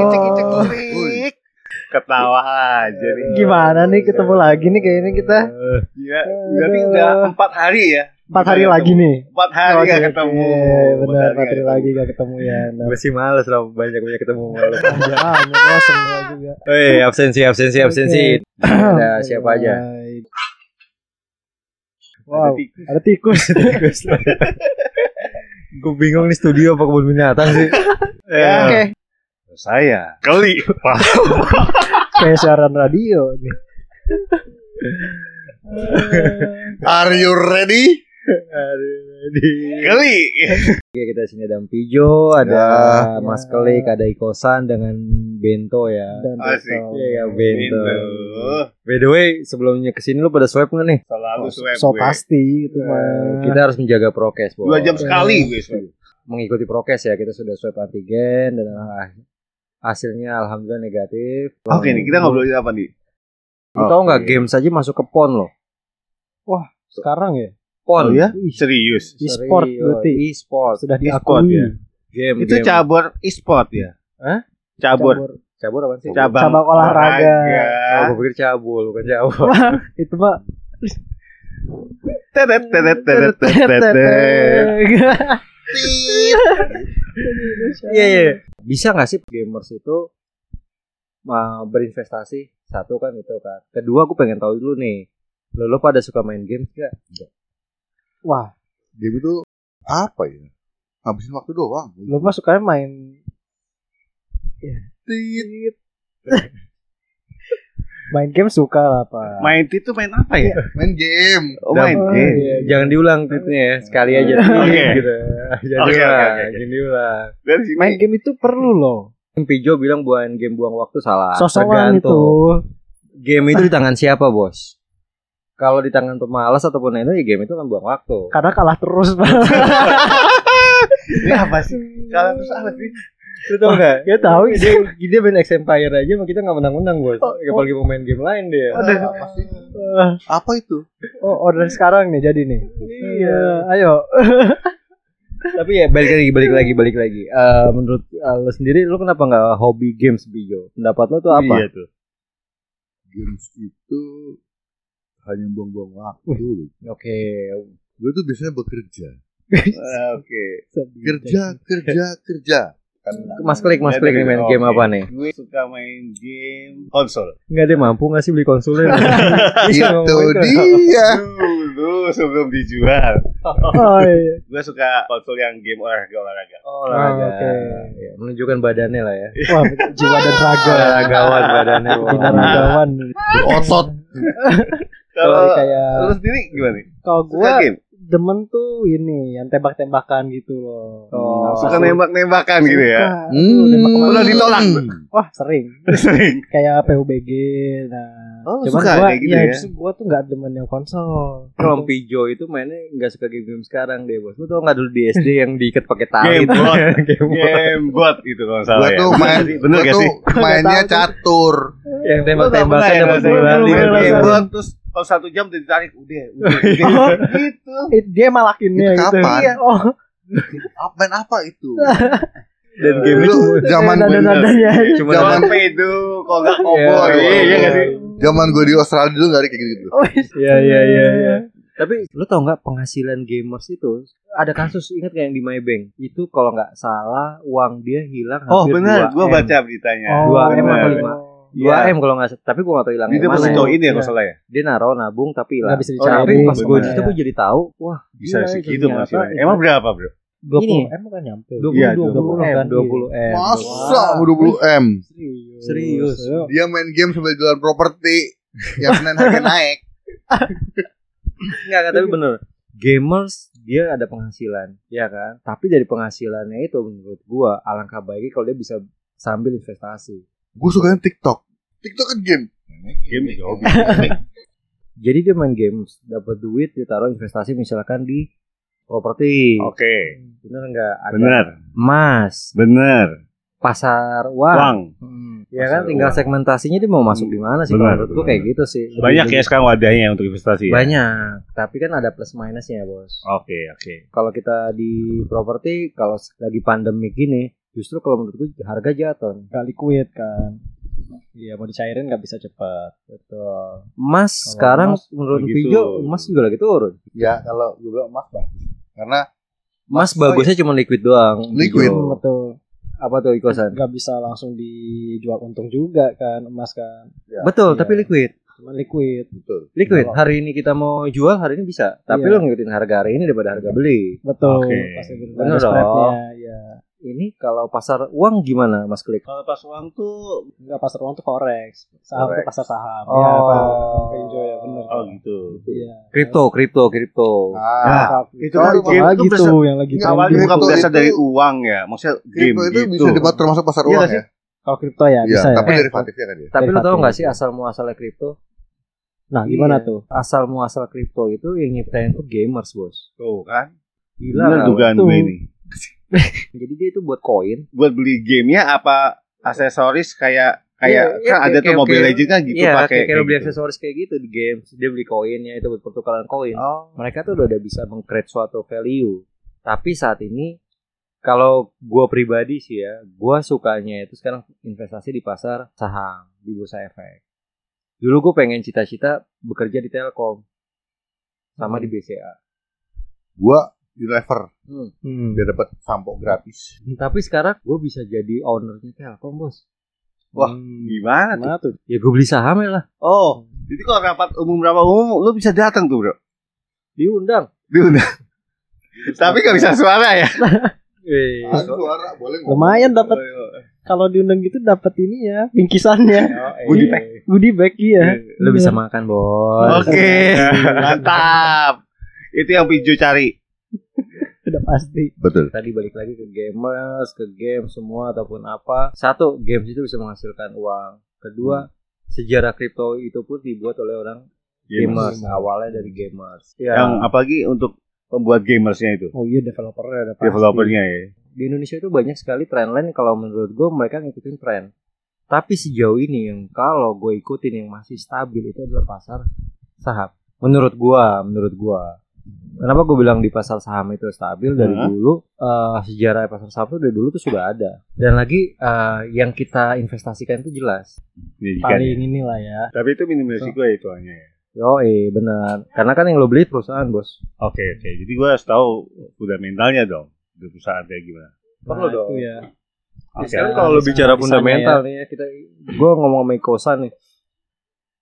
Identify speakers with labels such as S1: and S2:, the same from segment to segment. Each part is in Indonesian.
S1: Cek. Ketawa aja nih.
S2: Gimana nih ketemu lagi nih kayaknya kita
S1: Iya, berarti udah empat hari ya.
S2: empat hari
S1: Kita
S2: lagi
S1: ketemu.
S2: nih.
S1: Empat hari gak ketemu.
S2: Benar empat hari lagi gak ketemu ya. Nah,
S3: Gue sih males lah banyak banyak ketemu.
S2: Jangan, bosan juga.
S3: Hei absensi absensi absensi. Ada siapa aja?
S2: Wow,
S1: tikus.
S2: ada tikus.
S3: Gue bingung nih studio apa kebun binatang sih.
S1: Ya,
S2: Oke,
S1: Saya keli. Wah,
S2: kayak siaran radio nih.
S4: Are you ready?
S1: Keli.
S3: Oke kita sini ada Pijo, ada
S4: Ya.
S3: Mas Kelik, ada Ikosan dengan Bento ya.
S2: Dan
S1: Asik.
S3: Iya ya Bento.
S1: Itu.
S3: By the way sebelumnya ke sini lu pada swipe nggak nih?
S1: Selalu swab
S2: So
S1: gue.
S2: pasti itu mah.
S3: Kita harus menjaga prokes.
S1: Dua jam sekali gue swab.
S3: Mengikuti prokes ya kita sudah swab antigen dan ah, hasilnya alhamdulillah negatif.
S1: Oke nih, kita ngobrolin apa nih?
S3: Lu tau nggak
S1: Oke.
S3: game saja masuk ke pon loh.
S2: Sekarang ya
S3: Pon.
S1: Oh ya? Serius.
S2: e-sport berarti
S3: E-sport.
S2: sudah diakui.
S1: ya?
S3: Game.
S1: Itu
S3: game.
S1: cabur e-sport ya?
S3: Hah?
S1: Cabur.
S3: cabur apa sih?
S1: Cabang,
S2: Cabang olahraga.
S3: Oh, gue pikir cabul, bukan cabul.
S2: Itu mah
S1: Tetet, tetet, tetet, tetet, tetet.
S3: Iya iya. Bisa nggak sih gamers itu mau berinvestasi? Satu kan itu kan. Kedua aku pengen tahu dulu nih. Lo, lo pada suka main game gak?
S2: Wah,
S4: Game itu apa ya? Habisin waktu doang.
S2: lu mah sukanya main
S4: Tit.
S2: main game suka lah Pak.
S1: Main itu main apa ya?
S4: Main game.
S1: Oh, main
S2: Oh,
S1: game.
S2: iya.
S3: Jangan diulang tweetnya ya. Sekali aja.
S1: Oke.
S3: gitu. Jangan
S1: Oke,
S3: diulang. Jangan diulang.
S2: Main game itu perlu loh.
S3: Pijo bilang buang game buang waktu salah.
S2: Sosokan itu.
S3: Game itu di tangan siapa bos? Kalau di tangan pemalas ataupun itu ya game itu kan buang waktu.
S2: Karena kalah terus Pak.
S1: Ini apa sih? Kalian terus apa sih?
S3: Lu tau gak?
S2: Ya tahu
S3: dia, dia main X Empire aja sama kita gak menang-menang bos
S2: Oh,
S3: Apalagi mau main game lain dia
S4: Ah, apa sih?
S2: Ah,
S4: Apa itu?
S2: Oh, order sekarang nih jadi nih. Iya, ayo.
S3: Tapi ya balik lagi, balik lagi, balik lagi Eh, Menurut uh, lo sendiri, lo kenapa gak hobi games Bijo? Pendapat lo tuh apa?
S1: Iya tuh.
S4: Games itu hanya buang-buang waktu.
S3: Oke
S4: Gue tuh biasanya bekerja.
S1: Ah, Oke.
S4: Kerja, kerja, kerja. Kan
S3: Mas Klik, Mas Klik nih main game apa nih?
S1: Gue suka main game konsol.
S3: Enggak deh mampu gak sih beli konsolnya?
S4: itu dia.
S1: Dulu sebelum dijual.
S2: Oh iya.
S1: Gue suka konsol yang game olahraga olahraga.
S3: Olahraga
S2: Oh, oke.
S3: Ya, Menunjukkan badannya lah ya
S2: Wah, jiwa dan raga.
S3: Olahragawan badannya
S2: Binaragawan.
S4: Otot.
S1: Kalau
S2: kayak
S1: lu sendiri gimana nih?
S2: kalau gua
S1: game?
S2: demen tuh ini yang tembak-tembakan gitu loh.
S3: Oh,
S1: Suka
S2: Suka-
S1: nembak-nembakan gitu ya?
S2: Aduh, nembak
S1: Udah ditolak?
S2: Wah, sering.
S1: Sering.
S2: Kayak PUBG. Nah,
S1: Oh,
S2: cuman
S1: suka
S2: gua
S1: kayak gitu
S2: ya,
S1: ya?
S2: justru gua tuh nggak demen yang konsol.
S3: Kalau Pijo itu mainnya nggak suka game-game sekarang deh bos. Lu tau nggak dulu di SD yang diikat pakai tali?
S1: Game
S3: tuh?
S1: bot.
S3: Game bot.
S1: Game bot itu kalau salah
S4: Gue
S1: ya.
S4: tuh main,
S1: Bener
S4: gua
S1: gak
S4: tuh
S1: sih?
S4: mainnya catur.
S3: Yang tembak-tembakan dapat
S1: ya,
S3: bola
S2: pernah
S1: Game bot terus kalau satu jam udah ditarik udah udah,
S2: Oh.
S1: udah. gitu.
S2: Eh, dia malakinnya
S4: Itu
S2: gitu.
S4: kapan?
S2: Iya, oh,
S4: Apa main apa itu?
S3: Dan game itu
S4: zaman gue
S3: cuma
S4: Zaman-
S1: Zaman pedo, kalau nggak
S3: Iya,
S1: cowboy,
S3: iya,
S1: iya nggak sih?
S4: zaman gue di Australia dulu gak ada kayak gitu.
S2: Oh,
S3: Iya iya iya. iya. Tapi lu tau nggak penghasilan gamers itu ada kasus ingat gak yang di Maybank itu kalau nggak salah uang dia hilang
S1: Oh
S3: hampir
S1: benar,
S3: 2
S1: gua
S3: M.
S1: baca beritanya.
S3: Dua M
S1: Benar.
S3: apa lima? Dua
S1: Iya.
S3: M kalau nggak. Tapi gua nggak tahu hilang
S1: Dia depositoin ya
S2: Iya.
S1: kalau salah ya.
S3: Dia naruh nabung tapi hilang.
S2: Nggak bisa
S3: Oh, tapi
S2: dicari.
S3: pas gue situ gue jadi tahu, wah
S1: Bisa
S3: gila,
S1: segitu
S3: itu
S1: Emang berapa, Bro?
S2: 20
S3: Ini.
S2: M kan nyampe.
S3: 20
S1: Iya,
S3: 20 M,
S2: kan,
S3: 20 M.
S4: Masa 20 M?
S2: Serius.
S4: Dia main game sambil jualan properti. Yang Senin harga naik.
S3: Enggak, enggak, tapi bener. Gamers dia ada penghasilan, ya kan? Tapi dari penghasilannya itu menurut gua alangkah baiknya kalau dia bisa sambil investasi.
S4: Gue sukanya TikTok. TikTok kan game.
S1: Game hobi.
S3: Jadi dia main games, dapat duit ditaruh investasi misalkan di properti.
S1: Oke,
S3: Bener enggak? Ada
S1: benar,
S3: emas,
S1: benar.
S3: pasar uang.
S1: Uang.
S2: Hmm.
S3: Ya kan
S1: Pasar
S3: tinggal
S1: uang.
S3: segmentasinya dia mau masuk di mana sih kalau menurut kayak gitu sih. Lebih-
S1: Banyak ya
S3: lebih-
S1: sekarang wadahnya untuk investasi ya.
S3: Banyak, tapi kan ada plus minusnya, Bos.
S1: Oke, oke.
S3: Kalau kita di properti kalau lagi pandemi gini, justru kalau menurut gua harga jatuh.
S2: Gak liquid kan. Iya mau dicairin nggak bisa cepat.
S3: Betul. Emas
S2: Kalau
S3: sekarang
S2: emas
S3: menurut. Pijo emas juga lagi turun.
S4: Ya kalau gue bilang emas bagus. Karena
S3: Emas bagusnya cuma liquid doang.
S4: Liquid.
S3: Pijo.
S2: Betul.
S3: Apa tuh ikosan?
S2: Nggak bisa langsung dijual untung juga kan emas kan.
S4: ya,
S3: Betul,
S2: Iya.
S3: tapi liquid.
S2: Cuma liquid.
S4: betul.
S3: Liquid.
S2: Kalau-
S3: Hari ini kita mau jual, hari ini bisa. Tapi
S2: Iya.
S3: lo ngikutin harga hari ini daripada harga beli.
S2: Betul.
S1: Oke.
S2: Pasti gitu.
S3: Bener
S2: Ada spreadnya, Ya.
S3: Ini kalau pasar uang gimana, Mas Klik?
S1: Kalau pas uang tuh
S2: Enggak pasar uang tuh forex. Saham
S4: Forex.
S2: tuh pasar saham.
S3: Oh.
S2: Ya, Pak. Enjoy ya bener.
S1: oh gitu.
S2: Iya.
S3: Kripto, kripto, kripto.
S4: Ah,
S1: itu
S4: kan
S2: itu
S4: game
S2: lagi
S1: itu
S2: tuh yang lagi
S1: Awalnya bukan
S4: itu-
S1: dari uang ya, maksudnya game
S4: kripto itu
S1: gitu.
S4: bisa dibuat termasuk pasar
S1: Iya
S4: uang ya.
S2: Kalau kripto ya
S4: Iya,
S2: bisa ya.
S4: tapi derivatifnya kan ya.
S3: Tapi lo tau nggak sih asal muasalnya kripto?
S2: Nah, gimana
S3: Iya.
S2: tuh?
S3: Asal muasal kripto itu yang nyiptain tuh gamers, bos.
S1: Tuh kan.
S3: Gila nggak,
S1: dugaan gue ini.
S3: Jadi dia itu buat koin.
S1: Buat beli gamenya apa aksesoris kayak kayak
S3: iya,
S1: kan ada
S3: kayak-
S1: tuh
S3: kayak-
S1: Mobile
S3: kayak-
S1: Legends kan gitu
S3: Iya,
S1: pakai
S3: kayak, kayak beli
S1: gitu.
S3: aksesoris kayak gitu di games. Dia beli koinnya itu buat pertukaran koin.
S1: Oh.
S3: Mereka tuh udah, udah bisa meng-create suatu value. Tapi saat ini kalau gua pribadi sih ya, gua sukanya itu sekarang investasi di pasar saham, di bursa efek. Dulu gue pengen cita-cita bekerja di Telkom sama di BCA.
S4: Gua Unilever
S2: Hmm.
S4: biar dapat sampo gratis.
S3: Tapi sekarang gue bisa jadi ownernya Telkom bos.
S1: Wah,
S2: Hmm.
S1: Gimana tuh?
S2: Gimana tuh?
S3: Ya gue beli sahamnya lah.
S1: Oh, jadi kalau rapat umum berapa umum lu bisa datang tuh, Bro.
S3: Diundang.
S1: Diundang. Tapi gak bisa suara ya.
S3: Eh,
S4: Ah, suara boleh ngomong.
S2: Lumayan dapat kalau diundang gitu dapat ini ya bingkisannya.
S1: Goodie bag.
S2: Goodie bag iya.
S3: Lo bisa makan bos.
S1: Oke, mantap. Itu yang Pijo cari.
S2: Udah pasti.
S4: Betul.
S3: Tadi balik lagi ke gamers, ke game semua ataupun apa. Satu, games itu bisa menghasilkan uang. Kedua, sejarah kripto itu pun dibuat oleh orang gamers. Awalnya dari gamers. Ya,
S1: Yang apalagi untuk pembuat gamersnya itu,
S2: Oh iya developernya ada pasti.
S1: developernya ya.
S3: di Indonesia itu banyak sekali trendline kalau menurut gue mereka ngikutin tren. Tapi sejauh ini yang kalau gue ikutin yang masih stabil itu adalah pasar saham. Menurut gua, menurut gua. Kenapa gue bilang di pasar saham itu stabil dari
S1: Hah?
S3: dulu eh, sejarah pasar saham itu dari dulu tuh sudah ada. Dan lagi eh, yang kita investasikan itu jelas.
S1: Pendidikan ya.
S2: Paling inilah ya.
S1: Tapi itu minim resiko ya itu hanya ya.
S3: Yo, eh benar. Karena kan yang lo beli perusahaan bos.
S1: Oke oke. Jadi gue harus tahu fundamentalnya dong di perusahaan kayak gimana.
S3: Perlu
S2: Nah,
S3: dong.
S2: Itu ya.
S1: Oke.
S3: Sekarang
S2: Nah,
S3: kalau lo bicara fundamental nih ya kita, gue ngomong sama Ikosan nih.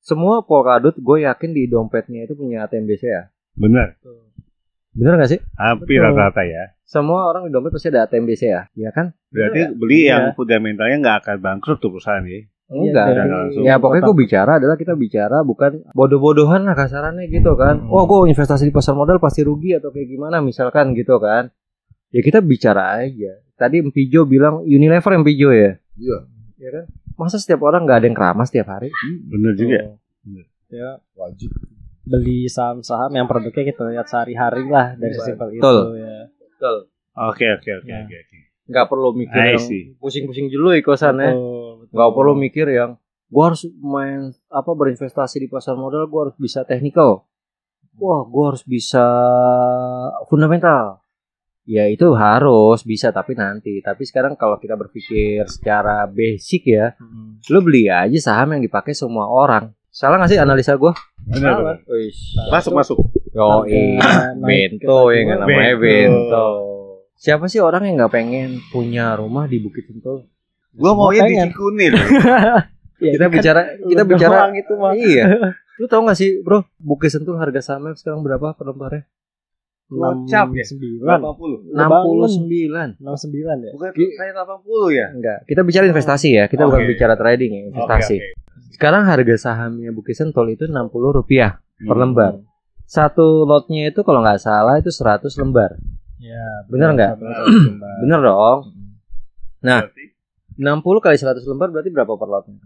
S3: Semua Polkadot gue yakin di dompetnya itu punya ATM BCA.
S1: Benar.
S3: Bener gak sih?
S1: Hampir rata-rata ya.
S3: Semua orang di dompet pasti ada ATM BCA, ya kan?
S1: Berarti beli
S2: Iya.
S1: yang fundamentalnya nggak akan bangkrut tuh perusahaan ya.
S3: Enggak.
S2: dari-
S1: langsung.
S3: Ya pokoknya gue bicara adalah kita bicara bukan bodoh-bodohan lah kasarannya gitu kan.
S2: Hmm.
S3: Oh gue investasi di pasar modal pasti rugi atau kayak gimana misalkan gitu kan. Ya kita bicara aja. Tadi Mpijo bilang Unilever Mpijo ya.
S4: Iya.
S3: Ya kan? Masa setiap orang nggak ada yang keramas setiap hari?
S1: Bener juga.
S2: Oh. Ya
S4: Wajib.
S2: Beli saham-saham yang produknya kita lihat sehari-hari lah dari simpel itu
S3: Betul.
S2: ya.
S3: Betul.
S1: Oke oke oke
S2: Ya.
S1: oke. oke.
S3: Nggak perlu mikir
S1: I
S3: yang pusing-pusing dulu ikosannya.
S2: Betul, betul.
S3: Nggak perlu mikir yang gua harus main apa berinvestasi di pasar modal gua harus bisa technical. Wah, gua harus bisa fundamental. Ya itu harus bisa tapi nanti. Tapi sekarang kalau kita berpikir secara basic ya,
S2: Hmm.
S3: lu beli aja saham yang dipakai semua orang. Salah nggak sih analisa gua?
S1: Benar. Masuk masuk.
S3: Yo, bento ya
S2: jual.
S3: namanya
S1: Bento.
S3: Siapa sih orang yang nggak pengen punya rumah di Bukit Sentul?
S1: Gua maunya di. Cikunir.
S2: Ya,
S3: kita
S2: kan
S3: bicara kita bicara
S2: itu mah.
S3: iya lu tau gak sih bro Bukit Sentul harga sahamnya sekarang berapa per lembarnya
S1: Gocap ya?
S2: 69.
S1: 80.
S2: Udah bangun.
S3: 69
S2: 69 ya.
S1: Bukan kayak 80 ya?
S3: enggak kita bicara investasi ya kita bukan
S1: Oke.
S3: bicara trading ya investasi
S1: Oke,
S3: sekarang harga sahamnya Bukit Sentul itu 60 rupiah
S1: oke.
S3: per lembar satu lotnya itu kalau nggak salah itu 100 lembar
S2: Ya,
S3: Bener nggak? bener dong Nah.
S1: Berarti
S3: 60 kali 100 lembar berarti berapa per lotnya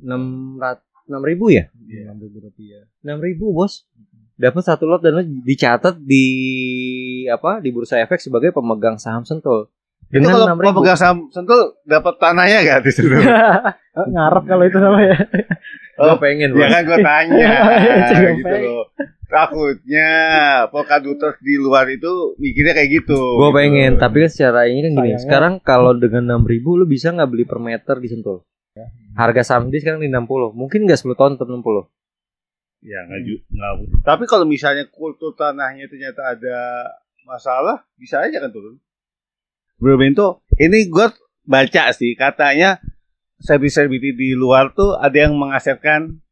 S3: 6 6 ribu ya
S2: Iya, 6.000 rupiah.
S3: 6 ribu bos dapat satu lot dan lo dicatat di apa di bursa efek sebagai pemegang saham sentul
S4: Itu
S3: Dengan
S4: kalau
S3: 6.000.
S4: mau pegang saham sentul dapat tanahnya gak di situ?
S2: Ngarep kalau itu namanya.
S3: Gue pengen
S4: ya kan gue tanya
S2: Juga
S4: gitu
S2: pengen.
S4: loh. Takutnya Polkadoters di luar itu mikirnya kayak gitu.
S3: Gue
S4: gitu.
S3: pengen, tapi kan secara ini kan gini.
S2: Sayangnya-
S3: Sekarang kalau dengan 6000 lu bisa nggak beli per meter di Sentul? Harga saham dia sekarang di 60. Mungkin nggak 10 tahun tetap 60.
S1: Ya nggak nggak
S4: Tapi kalau misalnya kultur tanahnya ternyata ada masalah, bisa aja kan turun.
S1: Bro Bento, ini gue baca sih katanya selebriti di luar tuh ada yang menghasilkan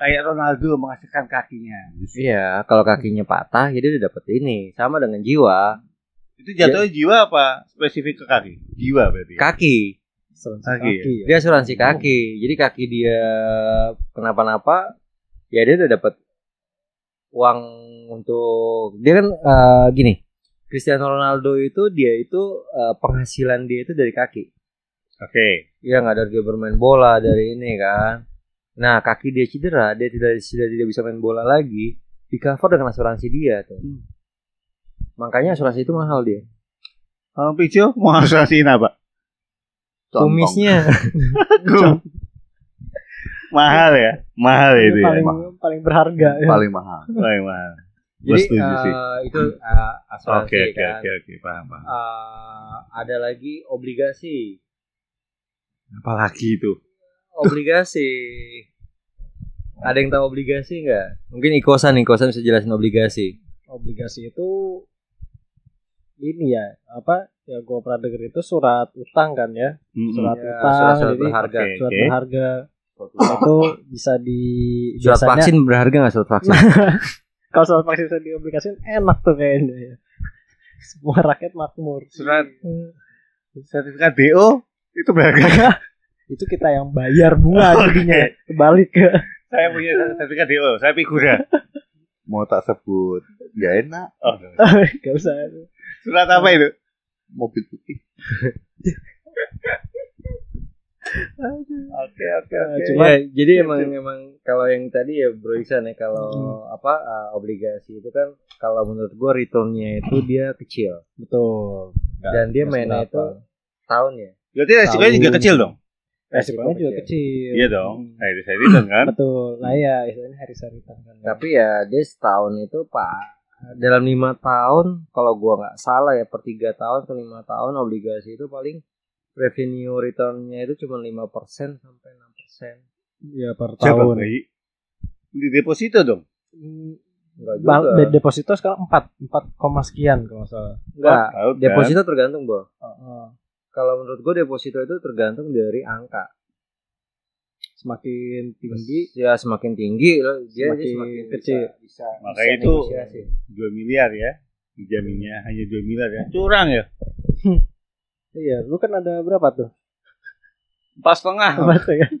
S1: kayak Ronaldo menghasilkan kakinya.
S3: Iya, kalau kakinya patah jadi udah dapet ini. Sama dengan jiwa.
S4: Itu jatuhnya jiwa apa spesifik ke kaki? Jiwa berarti. ya?
S3: Kaki.
S2: Asuransi
S1: Kaki,
S2: kaki ya.
S3: Dia asuransi kaki. Jadi kaki dia kenapa-napa ya dia udah dapat uang untuk dia kan eh, gini. Cristiano Ronaldo itu dia itu eh, penghasilan dia itu dari kaki.
S1: Oke.
S3: Iya nggak dari dia bermain bola dari ini kan. Nah kaki dia cedera, dia tidak sudah tidak bisa main bola lagi. Di cover dengan asuransi dia tuh. Makanya asuransi itu mahal dia.
S1: Kalau Pijo mau asuransiin apa?
S4: Contong.
S3: Kumisnya.
S1: Kum. mahal ya, mahal
S2: Ini
S1: itu ya.
S2: paling paling berharga ya.
S4: paling mahal.
S1: Paling mahal.
S3: Jadi eh, itu eh, asuransi
S1: Oke oke
S3: kan.
S1: oke oke paham paham.
S3: Eh, ada lagi obligasi.
S1: Apalagi itu?
S3: Obligasi. Ada yang tahu obligasi nggak? Mungkin Ikosan, Ikosan bisa jelasin obligasi.
S2: Obligasi itu ini ya apa ya gua pernah denger itu surat utang kan ya
S1: Mm-mm.
S2: surat
S3: Ya,
S2: utang
S3: surat-surat
S2: jadi
S3: berharga.
S1: Oke,
S2: surat
S1: oke.
S2: berharga itu bisa di
S3: Surat
S2: biasanya
S3: vaksin berharga nggak surat vaksin?
S2: kalau surat vaksin bisa diobligasikan enak tuh kayaknya ya semua rakyat makmur
S1: Surat
S2: Eh,
S1: sertifikat DO itu berharga.
S2: itu kita yang bayar bunga
S1: Oke.
S2: jadinya kebalik ke
S1: saya punya sertifikat DO, saya figura.
S4: Mau tak sebut, nggak enak.
S1: Oh,
S2: gak usah
S1: surat apa itu?
S4: Mobil putih.
S1: Oke oke oke.
S2: Cuma-
S3: Ya, jadi emang emang kalau yang tadi ya Bro Iksan ya kalau apa uh, obligasi itu kan kalau menurut gua returnnya itu dia kecil
S2: betul Nggak-
S3: dan dia
S2: nggak
S3: mainnya itu tahun ya.
S1: Berarti resikonya juga kecil dong.
S2: resikonya juga
S3: kecil.
S1: Iya dong.
S2: Hmm.
S1: Nah, itu saya kan.
S2: betul lah ya istilahnya hari saritan kan
S3: Tapi ya dia setahun itu pak dalam lima tahun kalau gua nggak salah ya per tiga tahun ke lima tahun obligasi itu paling revenue returnnya itu cuma 5% sampai 6%
S2: ya per
S1: Siapa
S2: tahun
S1: bayi? Di deposito dong.
S2: Hmm,
S3: enggak juga
S2: de- deposito sekarang 4 4 koma sekian kalau nggak salah
S3: enggak
S1: Tahu kan?
S3: deposito tergantung Bo
S2: Heeh.
S3: Kalau menurut gua deposito itu tergantung dari angka
S2: semakin tinggi
S3: ya semakin tinggi loh, dia,
S2: Semakin
S3: semakin
S2: kecil.
S3: bisa, bisa
S1: Makanya
S3: bisa
S1: itu. 2 miliar ya. Dijaminnya hanya 2 miliar ya. Curang ya.
S2: iya lu kan ada berapa tuh
S1: Empat setengah.
S2: Kan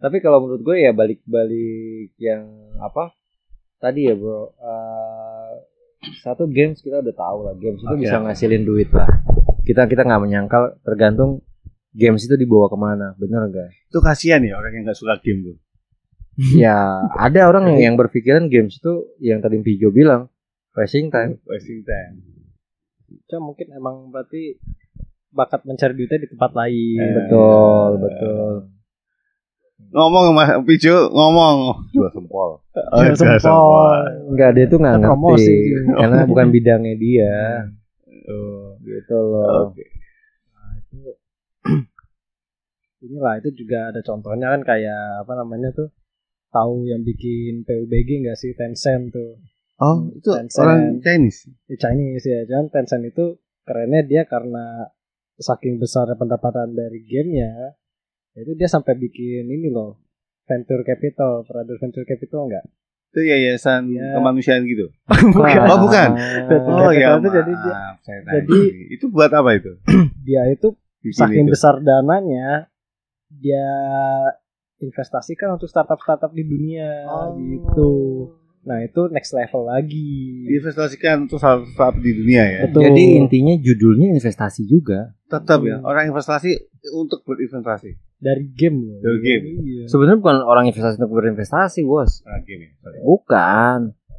S3: Tapi kalau menurut gue ya balik-balik yang apa tadi ya bro. eh, satu games kita udah tahu lah games itu
S1: Oke,
S3: bisa ngasilin duit lah. Kita kita nggak menyangkal tergantung games itu dibawa ke mana, bener gak?
S1: Itu kasihan ya orang yang nggak suka game tuh.
S3: ya ada orang yang, yang berpikiran games itu yang tadi Pijo bilang wasting time.
S1: Wasting time.
S2: Cuma mungkin emang berarti bakat mencari duitnya di tempat lain
S1: Eh,
S3: Betul betul.
S1: Ngomong Mas Pijo, ngomong.
S4: Dua sempol.
S1: Oh,
S2: Jual
S1: jual
S2: sempol.
S3: Enggak dia tuh nggak ngerti
S2: promosi
S3: karena bukan bidangnya dia.
S1: Oh.
S3: Gitu loh.
S1: Oke.
S2: Nah, itu inilah itu juga ada contohnya kan kayak apa namanya tuh tahu yang bikin PUBG nggak sih Tencent tuh
S4: Oh, itu
S2: Tencent.
S4: orang Chinese.
S2: di Chinese ya jangan Tencent itu kerennya dia karena saking besarnya pendapatan dari gamenya itu dia sampai bikin ini loh venture capital dengar venture capital enggak
S1: Itu yayasan
S2: Ya.
S1: kemanusiaan gitu.
S2: Bukan.
S1: Oh, bukan. Oh ya,
S2: itu jadi dia,
S1: itu buat apa itu?
S2: dia itu
S1: Bikin
S2: saking
S1: itu.
S2: besar dananya dia investasikan untuk startup-startup di dunia
S1: Oh.
S2: gitu. Nah, itu next level lagi.
S1: diinvestasikan untuk startup di dunia ya.
S2: Betul.
S3: Jadi intinya judulnya investasi juga.
S1: Tetap ya,
S2: Hmm.
S1: orang investasi untuk berinvestasi.
S2: dari game loh.
S1: Dari game.
S2: Iya.
S3: Sebenarnya bukan orang investasi untuk berinvestasi, bos.
S1: Nah, gini. sorry.
S3: Bukan.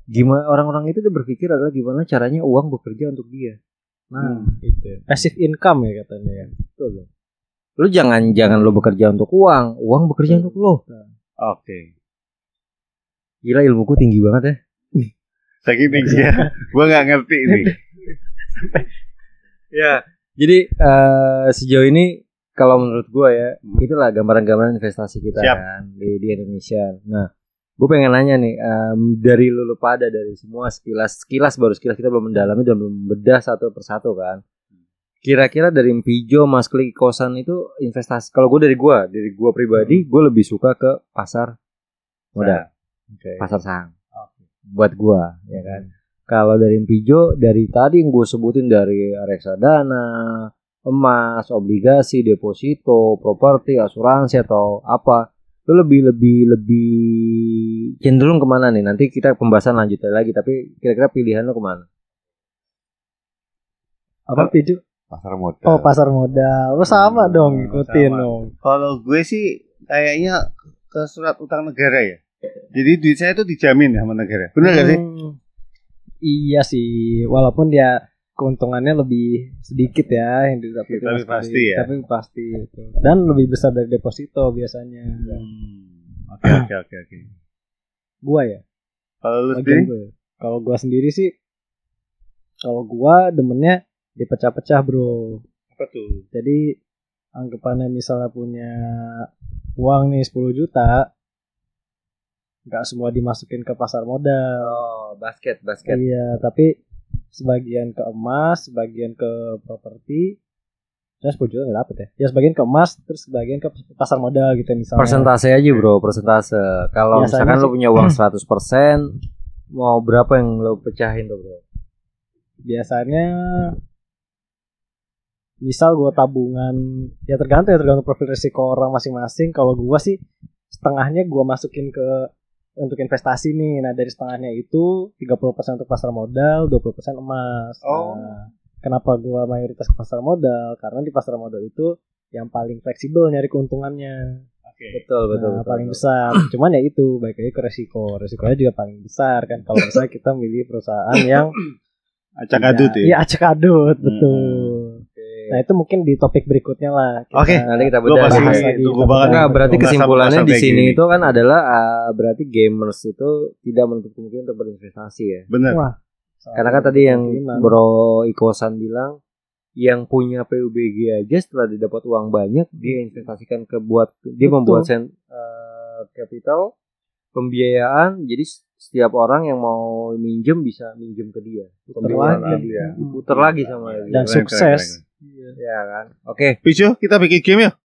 S3: Gimana orang-orang itu dia berpikir adalah gimana caranya uang bekerja untuk dia.
S2: Nah, itu. Passive income ya katanya ya.
S3: Betul. Lu jangan jangan lu bekerja untuk uang, uang bekerja untuk lu.
S1: Oke.
S3: Gila ilmuku tinggi banget ya.
S1: Saking tinggi ya. Gua nggak ngerti ini.
S3: Ya. Jadi eh, sejauh ini kalau menurut gua ya, itulah gambaran-gambaran investasi kita
S1: Siap.
S3: kan di, di Indonesia. Nah, gue pengen nanya nih em, dari lu lu pada dari semua sekilas sekilas baru sekilas kita belum mendalami dan belum bedah satu persatu kan. Kira-kira dari Mpijo, Mas Klik, kosan itu investasi. Kalau gue dari gua, dari gua pribadi, gue lebih suka ke pasar modal,
S1: Oke.
S3: pasar saham. Buat gua, ya kan. Kalau dari Mpijo, dari tadi yang gue sebutin dari reksadana, emas, obligasi, deposito, properti, asuransi atau apa, lu lebih lebih lebih cenderung ke mana nih? Nanti kita pembahasan lanjut lagi, tapi kira-kira pilihan lu ke mana?
S2: Apa Piju?
S1: Pasar modal.
S2: Oh, pasar modal. Lo sama
S1: Hmm,
S2: dong, ikutin
S1: sama.
S2: dong.
S1: Kalau gue sih kayaknya ke surat utang negara ya. Jadi duit saya itu dijamin sama negara. Benar gak sih?
S2: Hmm, Iya sih, walaupun dia keuntungannya lebih sedikit ya yang didapetin
S1: Tapi pasti ya.
S2: Tapi pasti itu. Dan lebih besar dari deposito biasanya.
S1: Hmm. Oke oke oke oke.
S2: Gua ya.
S1: Kalau lu sendiri?
S2: ya. Kalau gua sendiri sih kalau gua demennya dipecah-pecah, Bro.
S1: Apa tuh?
S2: Jadi anggapannya misalnya punya uang nih 10 juta nggak semua dimasukin ke pasar modal.
S3: Oh, basket, basket.
S2: Iya, tapi sebagian ke emas, sebagian ke properti. Saya 10 juta nggak dapet ya. Ya sebagian ke emas, terus sebagian ke pasar modal gitu misalnya.
S3: Persentase aja, Bro, persentase. Kalau misalkan lu
S2: sih-
S3: punya uang 100%, mau berapa yang lu pecahin tuh, Bro?
S2: Biasanya misal gue tabungan ya tergantung ya tergantung profil risiko orang masing-masing. Kalau gua sih setengahnya gua masukin ke untuk investasi nih. Nah, dari setengahnya itu 30% untuk pasar modal, 20% emas.
S1: Oh.
S2: Nah, kenapa gua mayoritas ke pasar modal? Karena di pasar modal itu yang paling fleksibel nyari keuntungannya.
S1: Oke.
S3: Betul, betul,
S2: Nah,
S3: betul.
S2: paling
S3: betul.
S2: besar. Cuman ya itu baik lagi ke resiko. Resikonya juga paling besar kan kalau misalnya kita milih perusahaan yang
S1: Acak adut ya.
S2: Iya, acak adut,
S1: Hmm.
S2: betul.
S3: Oke.
S2: Nah, itu mungkin di topik berikutnya lah.
S1: Oke,
S3: Nanti kita bedah
S2: bahas lagi
S1: tunggu banget.
S3: Enggak, berarti kesimpulannya di sini itu kan adalah ah, berarti gamers itu tidak menutup kemungkinan untuk berinvestasi ya.
S1: Bener.
S2: Wah,
S3: Karena kan tadi yang. Bro Ikosan bilang yang punya PUBG aja setelah didapat uang banyak dia investasikan ke buat dia
S2: Betul.
S3: membuat sen, eh, capital pembiayaan jadi setiap orang yang mau minjem bisa minjem ke dia pembiayaan
S2: lagi.
S3: dia
S2: Hmm.
S3: diputar lagi sama dia
S2: dan
S1: Keren,
S2: sukses.
S1: keren,
S3: ya kan? Oke.
S1: Pijo, kita bikin game ya.